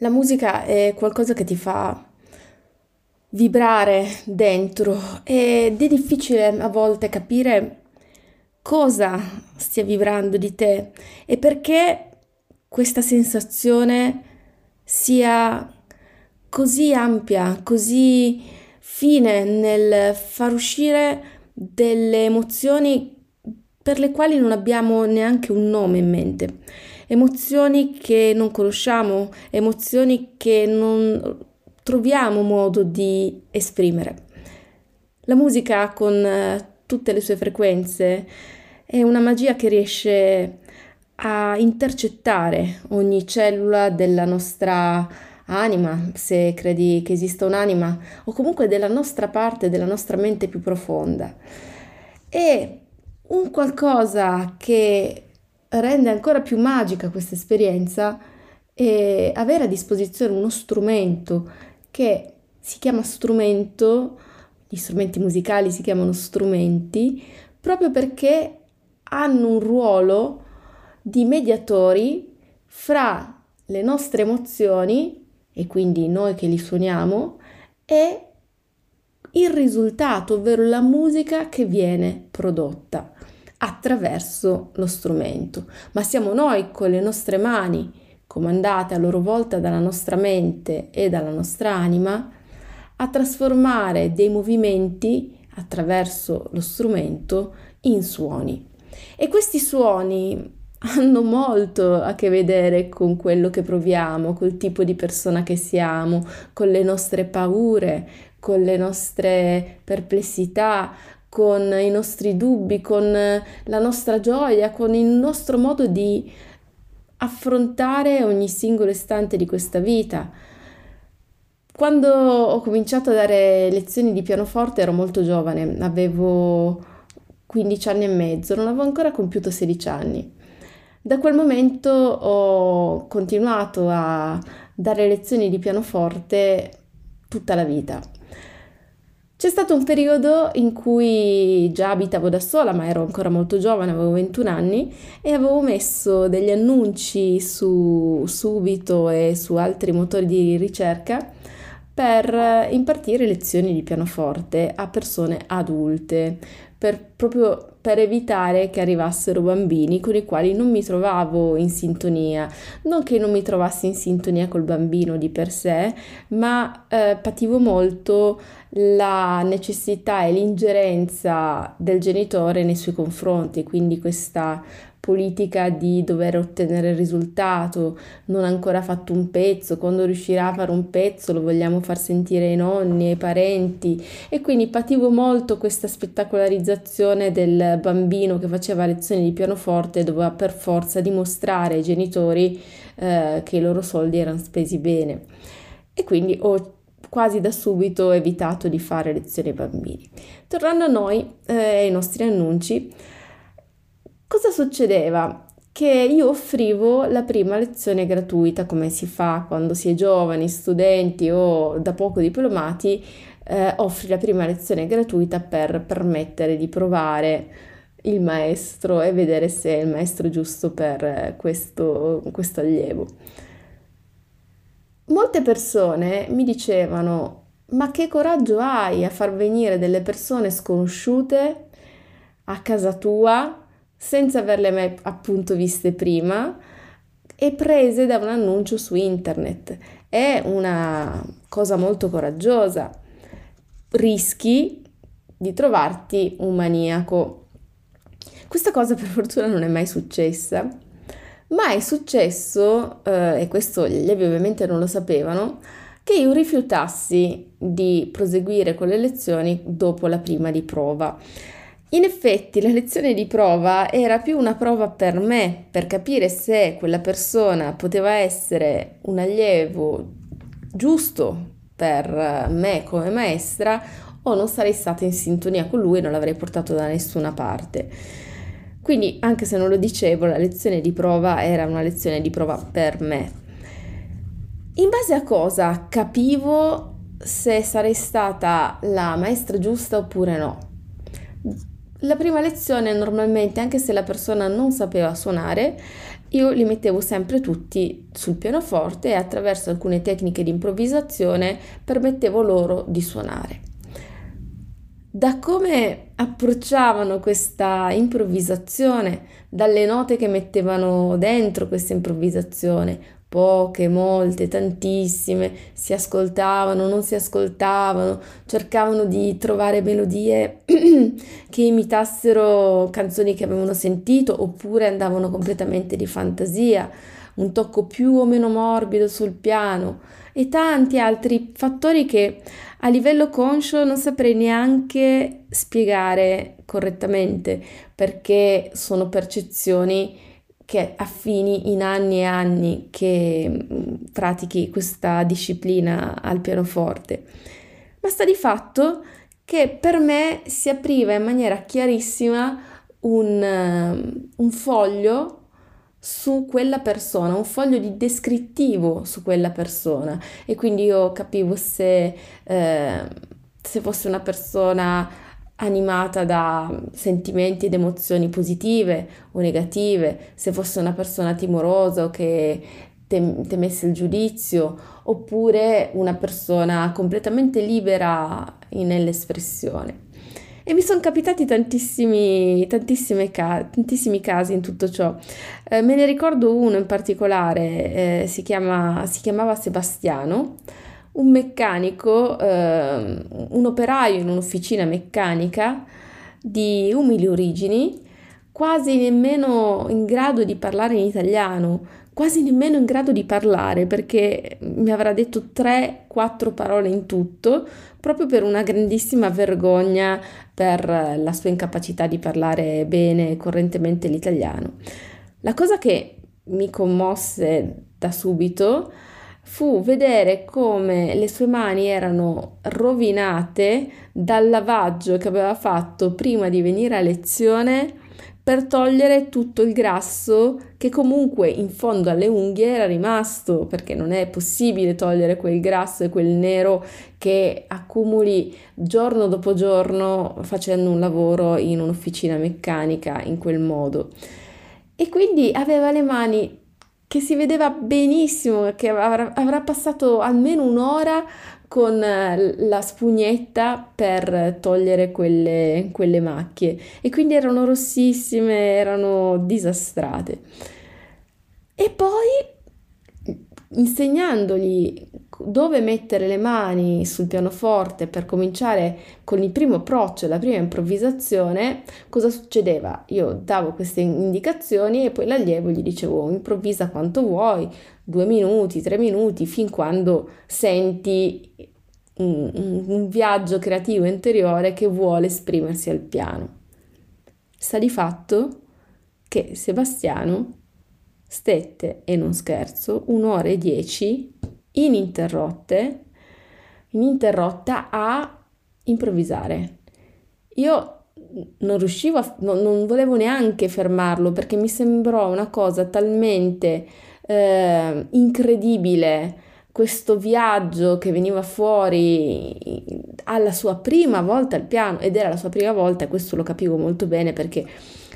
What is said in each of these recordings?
La musica è qualcosa che ti fa vibrare dentro ed è difficile a volte capire cosa stia vibrando di te e perché questa sensazione sia così ampia, così fine nel far uscire delle emozioni per le quali non abbiamo neanche un nome in mente. Emozioni che non conosciamo, emozioni che non troviamo modo di esprimere. La musica con eh, tutte le sue frequenze è una magia che riesce a intercettare ogni cellula della nostra anima, se credi che esista un'anima, o comunque della nostra parte, della nostra mente più profonda. E un qualcosa che rende ancora più magica questa esperienza è avere a disposizione uno strumento che si chiama strumento, gli strumenti musicali si chiamano strumenti, proprio perché hanno un ruolo di mediatori fra le nostre emozioni, e quindi noi che li suoniamo, e il risultato, ovvero la musica che viene prodotta attraverso lo strumento. Ma siamo noi con le nostre mani comandate a loro volta dalla nostra mente e dalla nostra anima, a trasformare dei movimenti attraverso lo strumento in suoni. E questi suoni hanno molto a che vedere con quello che proviamo, col tipo di persona che siamo, con le nostre paure, con le nostre perplessità, con i nostri dubbi, con la nostra gioia, con il nostro modo di affrontare ogni singolo istante di questa vita. Quando ho cominciato a dare lezioni di pianoforte ero molto giovane, avevo 15 anni e mezzo, non avevo ancora compiuto 16 anni. Da quel momento ho continuato a dare lezioni di pianoforte tutta la vita. C'è stato un periodo in cui già abitavo da sola, ma ero ancora molto giovane, avevo 21 anni, e avevo messo degli annunci su Subito e su altri motori di ricerca per impartire lezioni di pianoforte a persone adulte, per, proprio per evitare che arrivassero bambini con i quali non mi trovavo in sintonia. Non che non mi trovassi in sintonia col bambino di per sé, ma eh, pativo molto la necessità e l'ingerenza del genitore nei suoi confronti, quindi questa politica di dover ottenere il risultato, non ha ancora fatto un pezzo, quando riuscirà a fare un pezzo lo vogliamo far sentire ai nonni, ai parenti e quindi pativo molto questa spettacolarizzazione del bambino che faceva lezioni di pianoforte e doveva per forza dimostrare ai genitori eh, che i loro soldi erano spesi bene. E quindi ho quasi da subito evitato di fare lezioni ai bambini. Tornando a noi e eh, ai nostri annunci, cosa succedeva? Che io offrivo la prima lezione gratuita, come si fa quando si è giovani, studenti o da poco diplomati, eh, offri la prima lezione gratuita per permettere di provare il maestro e vedere se è il maestro giusto per questo, questo allievo. Molte persone mi dicevano, ma che coraggio hai a far venire delle persone sconosciute a casa tua senza averle mai appunto viste prima e prese da un annuncio su internet. È una cosa molto coraggiosa. Rischi di trovarti un maniaco. Questa cosa per fortuna non è mai successa ma è successo, eh, e questo gli allievi ovviamente non lo sapevano, che io rifiutassi di proseguire con le lezioni dopo la prima di prova. In effetti la lezione di prova era più una prova per me, per capire se quella persona poteva essere un allievo giusto per me come maestra o non sarei stata in sintonia con lui e non l'avrei portato da nessuna parte. Quindi, anche se non lo dicevo, la lezione di prova era una lezione di prova per me. In base a cosa capivo se sarei stata la maestra giusta oppure no? La prima lezione normalmente, anche se la persona non sapeva suonare, io li mettevo sempre tutti sul pianoforte e attraverso alcune tecniche di improvvisazione permettevo loro di suonare. Da come approcciavano questa improvvisazione, dalle note che mettevano dentro questa improvvisazione, poche, molte, tantissime, si ascoltavano, non si ascoltavano, cercavano di trovare melodie che imitassero canzoni che avevano sentito oppure andavano completamente di fantasia, un tocco più o meno morbido sul piano e tanti altri fattori che a livello conscio non saprei neanche spiegare correttamente perché sono percezioni che affini in anni e anni che mm, pratichi questa disciplina al pianoforte, ma sta di fatto che per me si apriva in maniera chiarissima un, um, un foglio su quella persona, un foglio di descrittivo su quella persona e quindi io capivo se, eh, se fosse una persona animata da sentimenti ed emozioni positive o negative, se fosse una persona timorosa o che tem- temesse il giudizio, oppure una persona completamente libera nell'espressione. E mi sono capitati tantissimi, ca- tantissimi casi in tutto ciò. Eh, me ne ricordo uno in particolare, eh, si, chiama, si chiamava Sebastiano un meccanico, eh, un operaio in un'officina meccanica di umili origini, quasi nemmeno in grado di parlare in italiano, quasi nemmeno in grado di parlare perché mi avrà detto 3-4 parole in tutto, proprio per una grandissima vergogna per la sua incapacità di parlare bene correntemente l'italiano. La cosa che mi commosse da subito fu vedere come le sue mani erano rovinate dal lavaggio che aveva fatto prima di venire a lezione per togliere tutto il grasso che comunque in fondo alle unghie era rimasto, perché non è possibile togliere quel grasso e quel nero che accumuli giorno dopo giorno facendo un lavoro in un'officina meccanica in quel modo. E quindi aveva le mani che si vedeva benissimo che avrà, avrà passato almeno un'ora con eh, la spugnetta per togliere quelle, quelle macchie e quindi erano rossissime, erano disastrate. E poi insegnandogli dove mettere le mani sul pianoforte per cominciare con il primo approccio, la prima improvvisazione, cosa succedeva? Io davo queste indicazioni e poi l'allievo gli dicevo improvvisa quanto vuoi, due minuti, tre minuti, fin quando senti un, un, viaggio creativo interiore che vuole esprimersi al piano. Sta di fatto che Sebastiano stette, e non scherzo, un'ora e dieci ininterrotte, ininterrotta a improvvisare. Io non riuscivo a, non, non volevo neanche fermarlo perché mi sembrò una cosa talmente eh, incredibile questo viaggio che veniva fuori alla sua prima volta al piano ed era la sua prima volta e questo lo capivo molto bene perché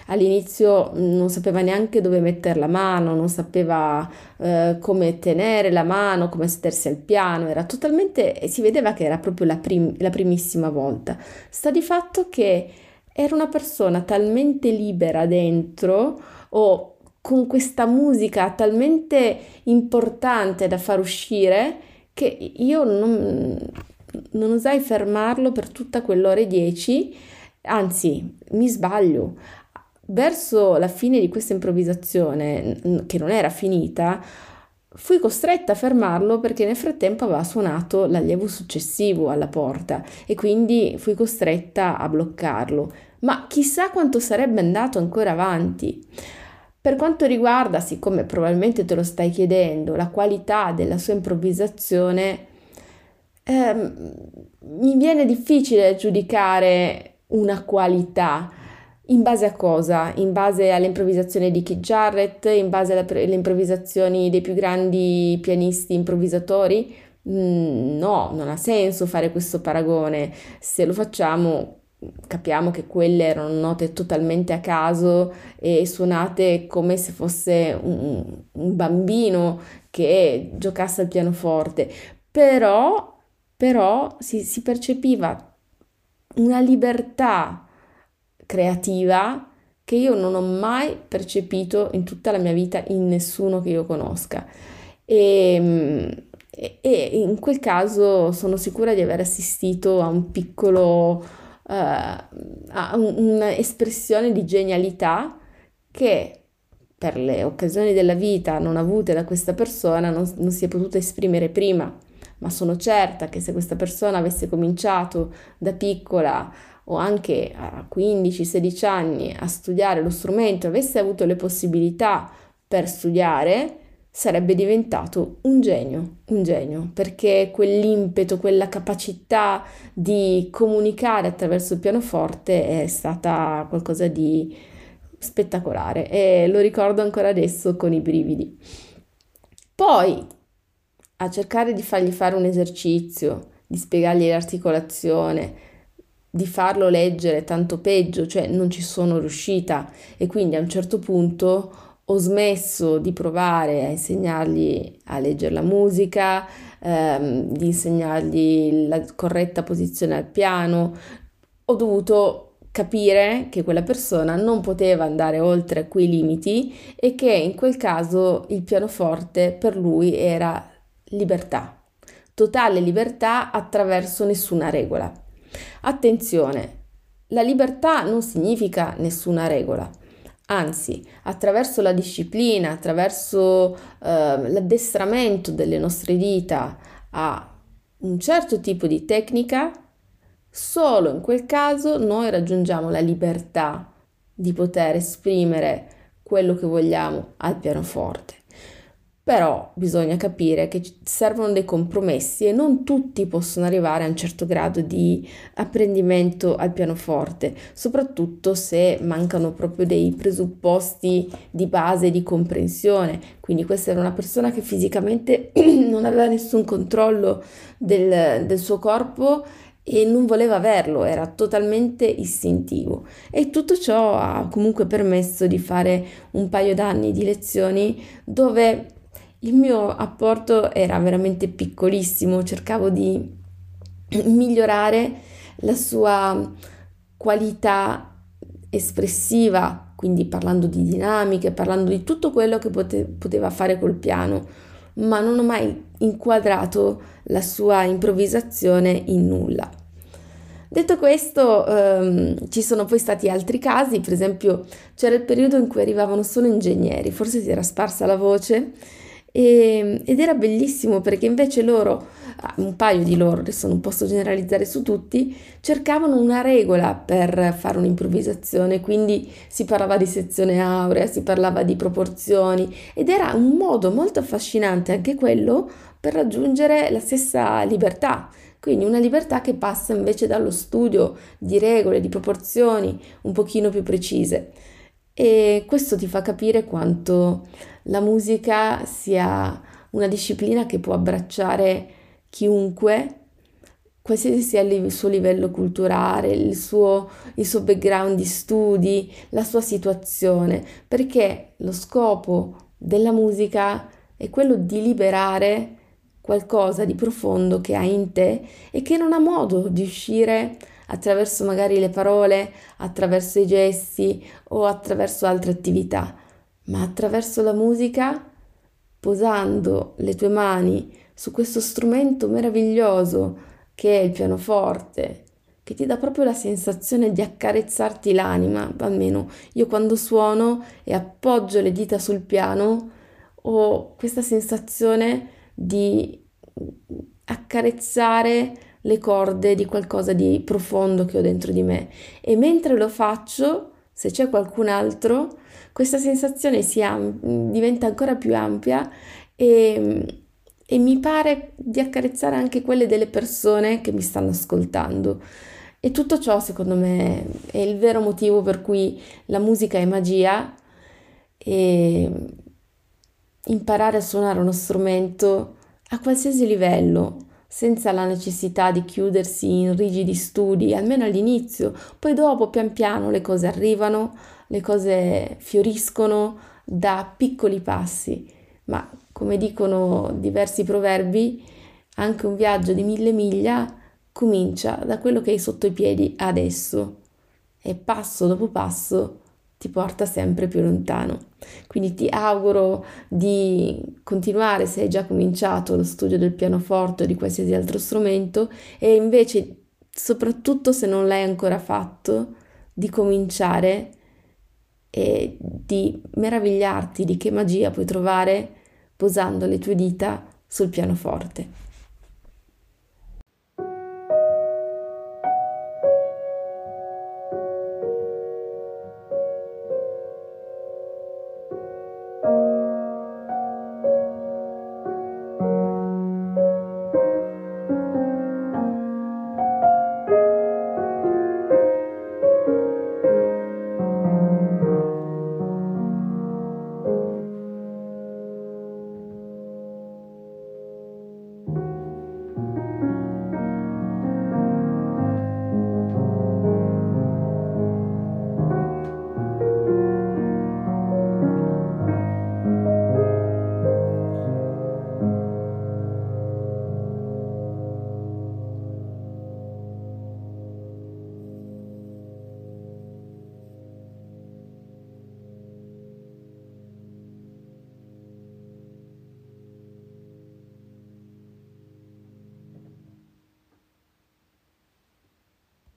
all'inizio non sapeva neanche dove mettere la mano, non sapeva eh, come tenere la mano, come sedersi al piano, era totalmente, si vedeva che era proprio la, prim- la primissima volta. Sta di fatto che era una persona talmente libera dentro o con questa musica talmente importante da far uscire che io non, non osai fermarlo per tutta quell'ora e dieci, anzi mi sbaglio, verso la fine di questa improvvisazione, che non era finita, fui costretta a fermarlo perché nel frattempo aveva suonato l'allievo successivo alla porta e quindi fui costretta a bloccarlo. Ma chissà quanto sarebbe andato ancora avanti. Per quanto riguarda, siccome probabilmente te lo stai chiedendo, la qualità della sua improvvisazione, ehm, mi viene difficile giudicare una qualità in base a cosa? In base alle improvvisazioni di Keith Jarrett, in base alle improvvisazioni dei più grandi pianisti improvvisatori? Mm, no, non ha senso fare questo paragone. Se lo facciamo capiamo che quelle erano note totalmente a caso e suonate come se fosse un, un bambino che giocasse al pianoforte, però, però si, si percepiva una libertà creativa che io non ho mai percepito in tutta la mia vita in nessuno che io conosca. E, e in quel caso sono sicura di aver assistito a un piccolo, uh, a un'espressione di genialità che per le occasioni della vita non avute da questa persona non, non si è potuta esprimere prima, ma sono certa che se questa persona avesse cominciato da piccola o anche a 15-16 anni a studiare lo strumento, avesse avuto le possibilità per studiare, sarebbe diventato un genio, un genio, perché quell'impeto, quella capacità di comunicare attraverso il pianoforte è stata qualcosa di spettacolare e lo ricordo ancora adesso con i brividi. Poi, a cercare di fargli fare un esercizio, di spiegargli l'articolazione, di farlo leggere tanto peggio, cioè non ci sono riuscita e quindi a un certo punto ho smesso di provare a insegnargli a leggere la musica, ehm, di insegnargli la corretta posizione al piano, ho dovuto capire che quella persona non poteva andare oltre quei limiti e che in quel caso il pianoforte per lui era libertà, totale libertà attraverso nessuna regola. Attenzione, la libertà non significa nessuna regola, anzi, attraverso la disciplina, attraverso eh, l'addestramento delle nostre dita a un certo tipo di tecnica, solo in quel caso noi raggiungiamo la libertà di poter esprimere quello che vogliamo al pianoforte. Però bisogna capire che servono dei compromessi e non tutti possono arrivare a un certo grado di apprendimento al pianoforte, soprattutto se mancano proprio dei presupposti di base di comprensione. Quindi questa era una persona che fisicamente non aveva nessun controllo del, del suo corpo e non voleva averlo, era totalmente istintivo e tutto ciò ha comunque permesso di fare un paio d'anni di lezioni dove il mio apporto era veramente piccolissimo, cercavo di migliorare la sua qualità espressiva, quindi parlando di dinamiche, parlando di tutto quello che pote- poteva fare col piano, ma non ho mai inquadrato la sua improvvisazione in nulla. Detto questo, ehm, ci sono poi stati altri casi, per esempio c'era il periodo in cui arrivavano solo ingegneri, forse si era sparsa la voce e, ed era bellissimo perché invece loro, ah, un paio di loro, adesso non posso generalizzare su tutti, cercavano una regola per fare un'improvvisazione, quindi si parlava di sezione aurea, si parlava di proporzioni ed era un modo molto affascinante anche quello per raggiungere la stessa libertà. Quindi una libertà che passa invece dallo studio di regole, di proporzioni un pochino più precise. E questo ti fa capire quanto la musica sia una disciplina che può abbracciare chiunque, qualsiasi sia il suo livello culturale, il suo, il suo background di studi, la sua situazione, perché lo scopo della musica è quello di liberare qualcosa di profondo che hai in te e che non ha modo di uscire attraverso magari le parole, attraverso i gesti o attraverso altre attività, ma attraverso la musica, posando le tue mani su questo strumento meraviglioso che è il pianoforte, che ti dà proprio la sensazione di accarezzarti l'anima, almeno io quando suono e appoggio le dita sul piano ho questa sensazione di accarezzare le corde di qualcosa di profondo che ho dentro di me e mentre lo faccio, se c'è qualcun altro, questa sensazione am- diventa ancora più ampia e, e mi pare di accarezzare anche quelle delle persone che mi stanno ascoltando. E tutto ciò, secondo me, è il vero motivo per cui la musica è magia e imparare a suonare uno strumento a qualsiasi livello, senza la necessità di chiudersi in rigidi studi, almeno all'inizio, poi dopo pian piano le cose arrivano, le cose fioriscono da piccoli passi, ma come dicono diversi proverbi, anche un viaggio di mille miglia comincia da quello che hai sotto i piedi adesso. E passo dopo passo ti porta sempre più lontano. Quindi ti auguro di continuare se hai già cominciato lo studio del pianoforte o di qualsiasi altro strumento e invece soprattutto se non l'hai ancora fatto di cominciare e di meravigliarti di che magia puoi trovare posando le tue dita sul pianoforte.